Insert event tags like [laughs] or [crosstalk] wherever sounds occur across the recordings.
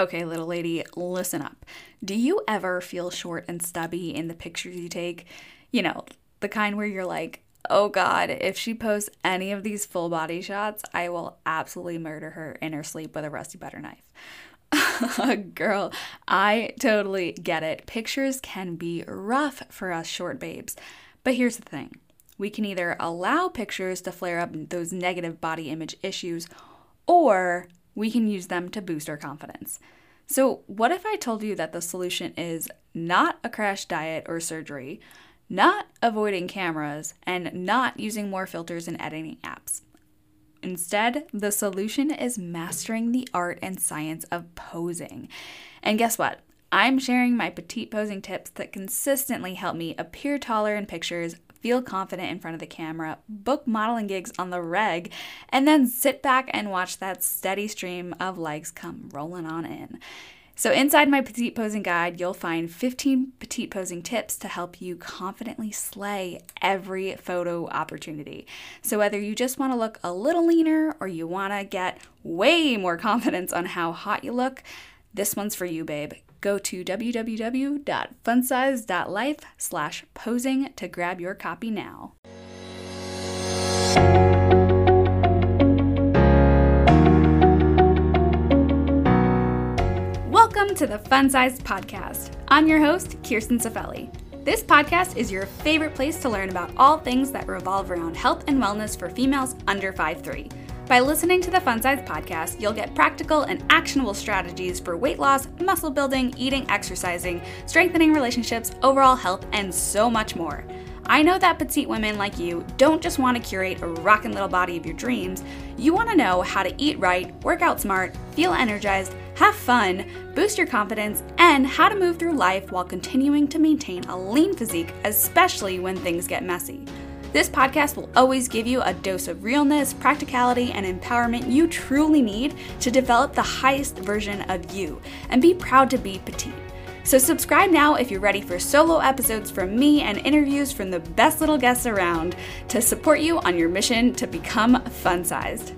Okay, little lady, listen up. Do you ever feel short and stubby in the pictures you take? You know, the kind where you're like, oh God, if she posts any of these full body shots, I will absolutely murder her in her sleep with a rusty butter knife. [laughs] Girl, I totally get it. Pictures can be rough for us short babes. But here's the thing we can either allow pictures to flare up those negative body image issues, or we can use them to boost our confidence. So, what if I told you that the solution is not a crash diet or surgery, not avoiding cameras, and not using more filters and editing apps? Instead, the solution is mastering the art and science of posing. And guess what? I'm sharing my petite posing tips that consistently help me appear taller in pictures, feel confident in front of the camera, book modeling gigs on the reg, and then sit back and watch that steady stream of likes come rolling on in. So, inside my petite posing guide, you'll find 15 petite posing tips to help you confidently slay every photo opportunity. So, whether you just want to look a little leaner or you want to get way more [laughs] confidence on how hot you look, this one's for you, babe. Go to www.funsized.life slash posing to grab your copy now. Welcome to the Fun Size Podcast. I'm your host, Kirsten Safelli. This podcast is your favorite place to learn about all things that revolve around health and wellness for females under 5'3. By listening to the Fun Size podcast, you'll get practical and actionable strategies for weight loss, muscle building, eating, exercising, strengthening relationships, overall health, and so much more. I know that petite women like you don't just want to curate a rockin' little body of your dreams, you want to know how to eat right, work out smart, feel energized, have fun, boost your confidence, and how to move through life while continuing to maintain a lean physique, especially when things get messy. This podcast will always give you a dose of realness, practicality, and empowerment you truly need to develop the highest version of you and be proud to be petite. So, subscribe now if you're ready for solo episodes from me and interviews from the best little guests around to support you on your mission to become fun sized.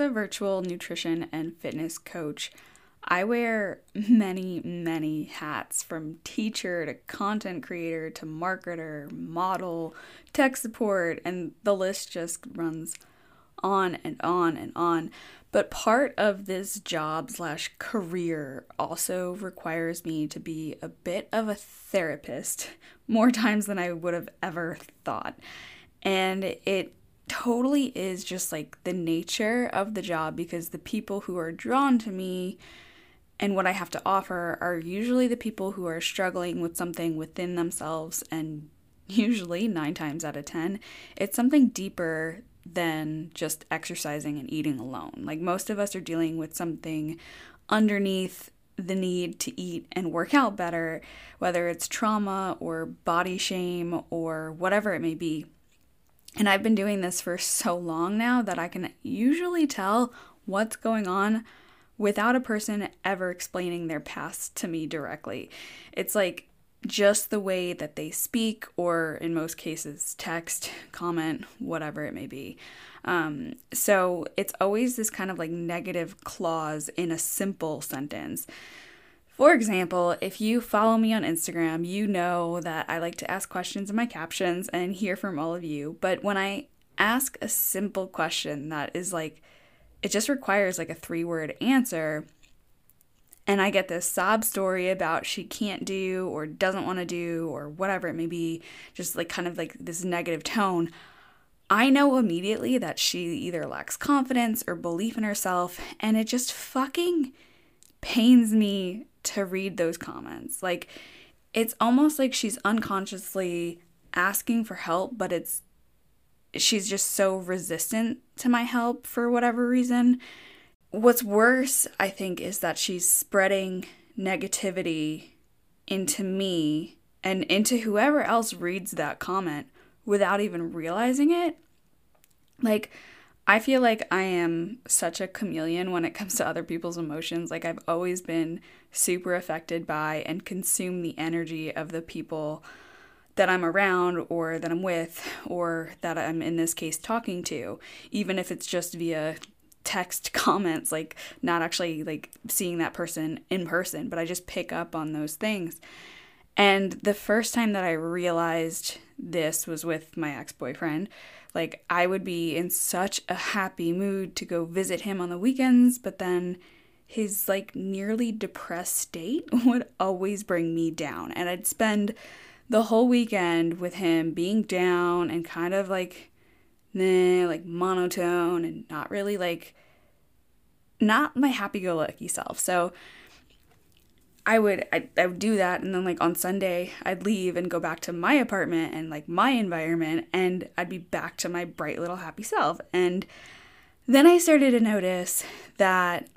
As a virtual nutrition and fitness coach, I wear many, many hats from teacher to content creator to marketer, model, tech support, and the list just runs on and on and on. But part of this job slash career also requires me to be a bit of a therapist [laughs] more times than I would have ever thought. And it totally is just like the nature of the job because the people who are drawn to me and what I have to offer are usually the people who are struggling with something within themselves and [laughs] usually 9 times out of 10 it's something deeper than just exercising and eating alone. Like most of us are dealing with something underneath the need to eat and work out better, whether it's trauma or body shame or whatever it may be. And I've been doing this for so long now that I can usually tell what's going on without a person ever explaining their past to me directly. It's like just the way that they speak, or in most cases, text, comment, whatever it may be. Um, so it's always this kind of like negative clause in a simple sentence. For example, if you follow me on Instagram, you know that I like to ask questions in my captions and hear from all of you. But when I ask a simple question that is like, it just requires like a three word answer, and I get this sob story about she can't do or doesn't want to do or whatever it may be, just like kind of like this negative tone, I know immediately that she either lacks confidence or belief in herself, and it just fucking pains me to read those comments. Like, it's almost like she's unconsciously asking for help, but it's she's just so resistant to my help for whatever reason. What's worse, I think, is that she's spreading negativity into me and into whoever else reads that comment without even realizing it. Like, I feel like I am such a chameleon when it comes to other people's emotions. Like, I've always been super affected by and consume the energy of the people that I'm around or that I'm with or that I'm in this case talking to, even if it's just via text [laughs] comments, like not actually like seeing that person in person, but I just pick up on those things. And the first time that I realized this was with my ex boyfriend. Like, I would be in such a happy mood to go visit him on the weekends, but then his like nearly depressed state [laughs] would always bring me down. And I'd spend the whole weekend with him being down and kind of like, nah, like monotone and not really like, not my happy go lucky self. So, I would I, I would do that and then like on Sunday I'd leave and go back to my apartment and like my environment and I'd be back to my bright little happy self. And then I started to notice that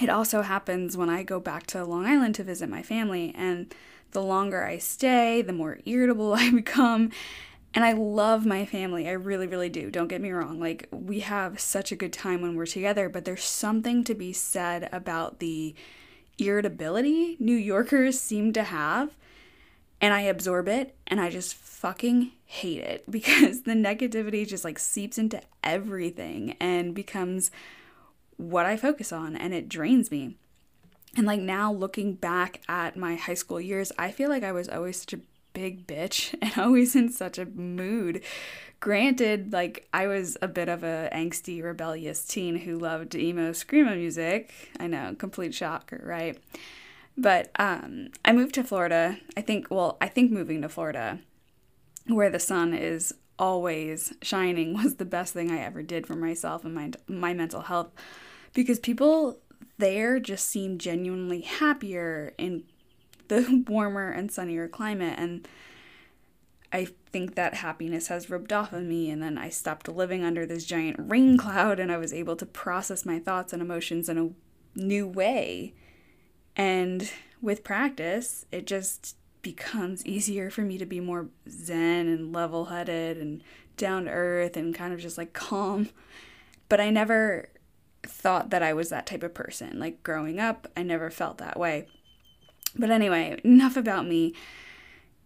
it also happens when I go back to Long Island to visit my family and the longer I stay, the more irritable [laughs] I become. And I love my family. I really, really do. Don't get me wrong. Like, we have such a good time when we're together, but there's something to be said about the irritability New Yorkers seem to have. And I absorb it and I just fucking hate it [laughs] because the negativity just like seeps into everything and becomes what I focus on and it drains me. And like now looking back at my high school years, I feel like I was always such a big bitch [laughs] and always in such a mood granted, like I was a bit of a angsty, rebellious teen who loved emo screamo music. I know, complete shocker, right? But um, I moved to Florida. I think, well, I think moving to Florida, where the sun is always shining, [laughs] was the best thing I ever did for myself and my my mental health, because people there just seem genuinely happier in the [laughs] warmer and sunnier climate and I think that happiness has rubbed off on me, and then I stopped living under this giant rain [laughs] cloud and I was able to process my thoughts and emotions in a new way. And with practice, it just becomes easier for me to be more zen and level headed and down to earth and kind of just like calm. But I never thought that I was that type of person. Like growing up, I never felt that way. But anyway, enough about me.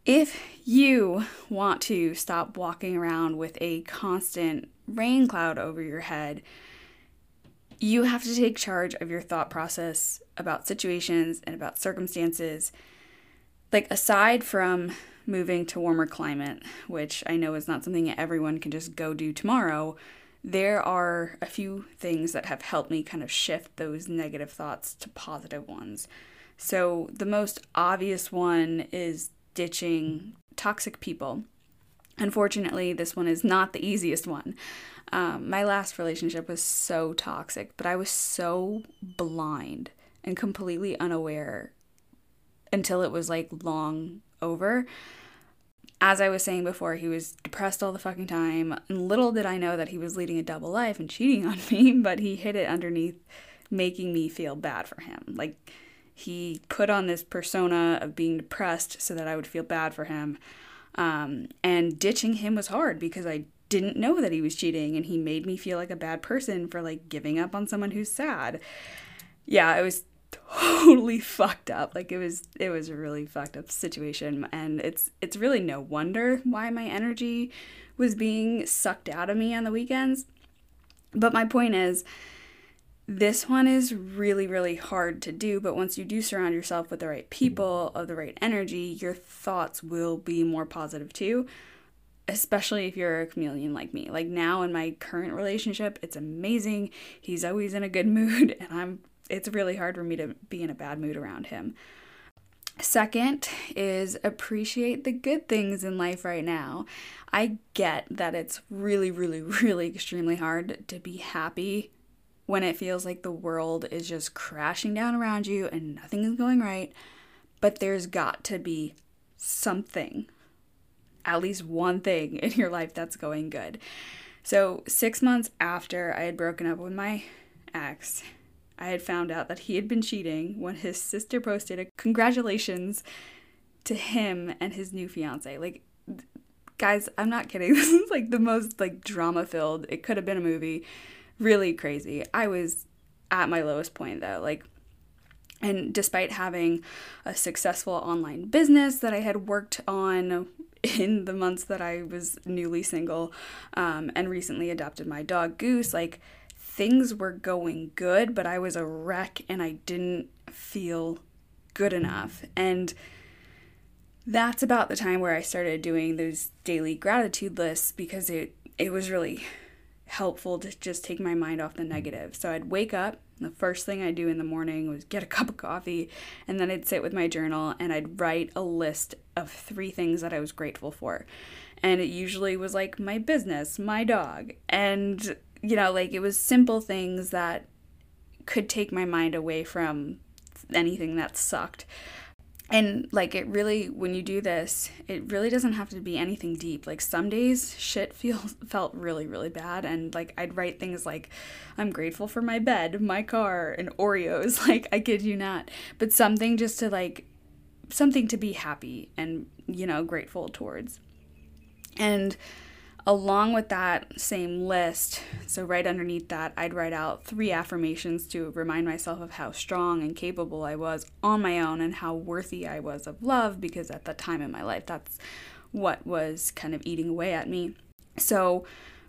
If you want to stop walking around with a constant rain cloud over your head, you have to take charge of your thought process about situations and about circumstances. Like, aside from moving to warmer climate, which I know is not something everyone can just go do tomorrow, there are a few things that have helped me kind of shift those negative thoughts to positive ones. So, the most obvious one is ditching toxic people. Unfortunately, this one is not the easiest one. Um, my last relationship was so toxic, but I was so blind and completely unaware until it was like long over. As I was saying before, he was depressed all the fucking time. And little did I know that he was leading a double life and cheating on [laughs] me, but he hid it underneath making me feel bad for him. Like, he put on this persona of being depressed so that I would feel bad for him. Um, and ditching him was hard because I didn't know that he was cheating and he made me feel like a bad person for like giving up on someone who's sad. Yeah, it was totally [laughs] fucked up. Like it was it was a really fucked up situation and it's it's really no wonder why my energy was being sucked out of me on the weekends. But my point is this one is really, really hard to do, but once you do surround yourself with the right people, of the right energy, your thoughts will be more positive too, especially if you're a chameleon like me. Like now in my current relationship, it's amazing. He's always in a good [laughs] mood, and I'm it's really hard for me to be in a bad mood around him. Second is appreciate the good things in life right now. I get that it's really, really, [laughs] really extremely hard to be happy when it feels like the world is just crashing down around you and nothing is going right, but there's got to be something, at least one thing [laughs] in your life that's going good. So, six months after I had broken up with my ex, I had found out that he had been cheating when his sister posted a congratulations to him and his new fiance. Like, guys, I'm not kidding. [laughs] This is like the most like drama filled. It could have been a movie. Really crazy. I was at my lowest point though. Like and despite having a successful online business that I had worked on in the months that I was newly single um, and recently adopted my dog Goose, like things were going good, but I was a wreck and I didn't feel good enough. And that's about the time where I started doing those daily gratitude lists because it it was really helpful to just take my mind off the mm. negative. So I'd wake up, the first thing I'd do in the morning was get a [laughs] cup of coffee, and then I'd sit with my journal and I'd write a list of three things that I was grateful for. And it usually was like my business, my dog, and you know, like it was simple things that could take my mind away from anything that sucked. And like it really when you do this, it really doesn't have to be anything deep. Like some days shit feels [laughs] felt really really bad and like I'd write things like I'm grateful for my bed, my car, and Oreos. [laughs] Like I kid you not. But something just to like something to be happy and you know grateful towards. And along with that same list, so right underneath that, I'd write out three affirmations to remind myself of how strong and capable I was on my own and how worthy I was of love because at that time in my life, that's what was kind of eating away at me. So,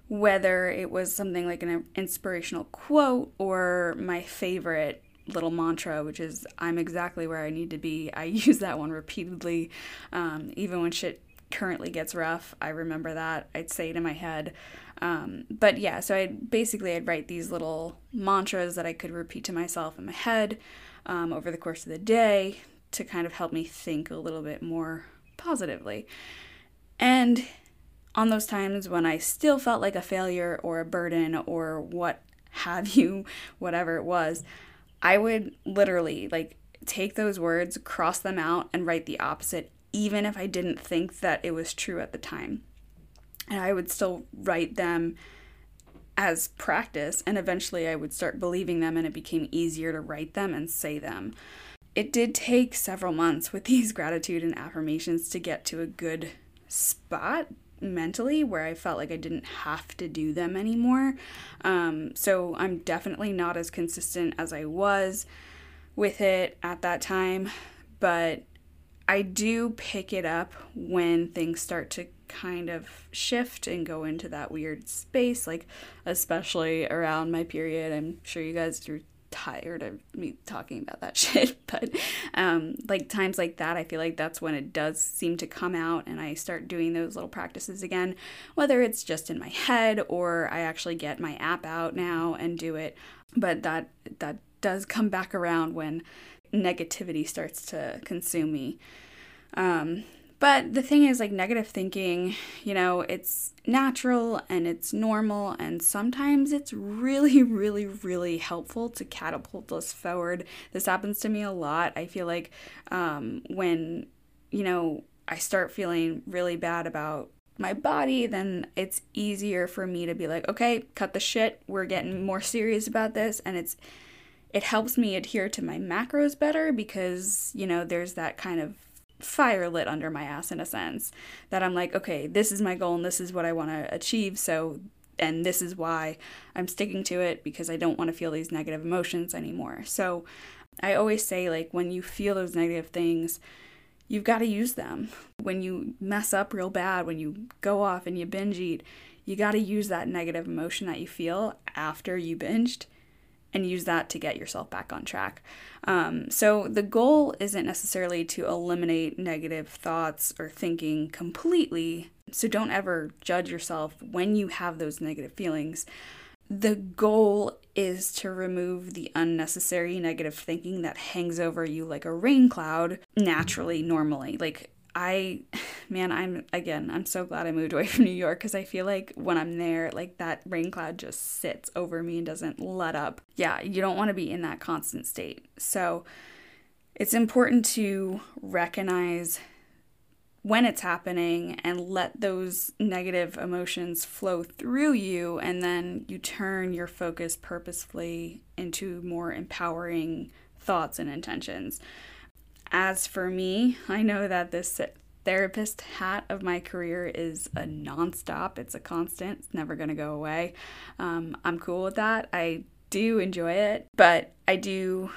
whether it was something like an inspirational quote or my favorite little mantra, which is I'm exactly where I need to be. I [laughs] use that one repeatedly, um, even when shit currently gets rough. I remember that. I'd say it in my head. Um, but yeah, so I basically I'd write these little mantras that I could repeat to myself in my head um, over the course of the day to kind of help me think a little bit more positively. And on those times when I still felt like a failure or a burden or what [laughs] have you, whatever it was, I would literally like take those words, cross them out, and write the opposite even if I didn't think that it was true at the time. And I would still write them as practice, and eventually I would start believing them, and it became easier to write them and say them. It did take several months with [laughs] these gratitude and affirmations to get to a good spot mentally where I felt like I didn't have to do them anymore. Um, so I'm definitely not as consistent as I was with it at that time, but I do pick it up when things start to kind of shift and go into that weird space, like especially around my period. I'm sure you guys are tired of me talking about that [laughs] shit, but um, like times like that, I feel like that's when it does seem to come out and I start doing those little practices again, whether it's just in my head or I actually get my app out now and do it. But that that does come back around when negativity starts to consume me. Um, but the thing is, like, negative thinking, you know, it's natural and it's normal, and sometimes it's really, [laughs] really, really helpful to catapult us forward. This happens to me a lot. I feel like um, when, you know, I start feeling really bad about my body, then it's easier for me to be like, okay, cut the shit. We're getting more serious about this. And it's, it helps me adhere to my macros better because, you know, there's that kind of fire lit under my ass in a sense that I'm like, okay, this is my goal and this is what I want to achieve. So, and this is why I'm sticking to it because I don't want to feel these negative emotions anymore. So, I always say, like, when you feel those negative things, you've got to use them. When you mess up real bad, when you go off and you binge eat, you got to use that negative emotion that you feel after you binged and use that to get yourself back on track. Um, so, the goal isn't necessarily to eliminate negative thoughts or thinking completely. So, don't ever judge yourself when you have those negative feelings. The goal is to remove the unnecessary negative thinking that hangs over you like a rain cloud naturally, normally. Like, I, [sighs] man, I'm again, I'm so glad I moved away from New York because I feel like when I'm there, like that rain cloud just sits over me and doesn't let up. Yeah, you don't want to be in that constant state. So it's important to recognize when it's happening and let those negative emotions flow through you, and then you turn your focus purposefully into more empowering thoughts and intentions. As for me, I know that this therapist hat of my career is a nonstop. It's a constant. It's never to go away. Um, I'm cool with that. I do enjoy it, but I do.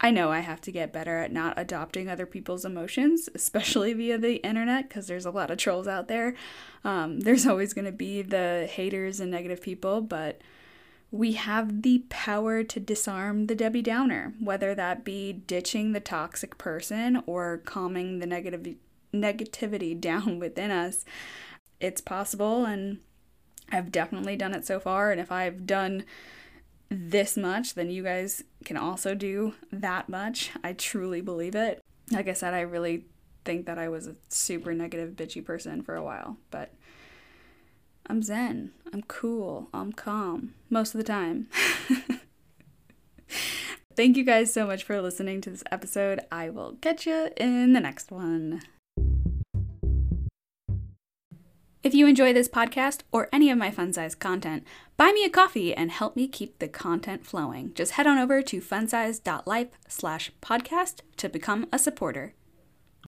I know I have to get better at not adopting other people's emotions, especially via the internet, because there's a lot of trolls out there. Um, there's always going to be the haters and negative people, but we have the power to disarm the Debbie Downer, whether that be ditching the toxic person or calming the negative negativity [laughs] down within us. It's possible and I've definitely done it so far and if I've done this much, then you guys can also do that much. I truly believe it. Like I said, I really think that I was a super negative bitchy person for a while, but I'm zen. I'm cool. I'm calm most of the time. [laughs] Thank you guys so much for listening to this episode. I will catch you in the next one. If you enjoy this podcast or any of my fun size content, buy me a coffee and help me keep the content flowing. Just head on over to funsized.life slash podcast to become a supporter.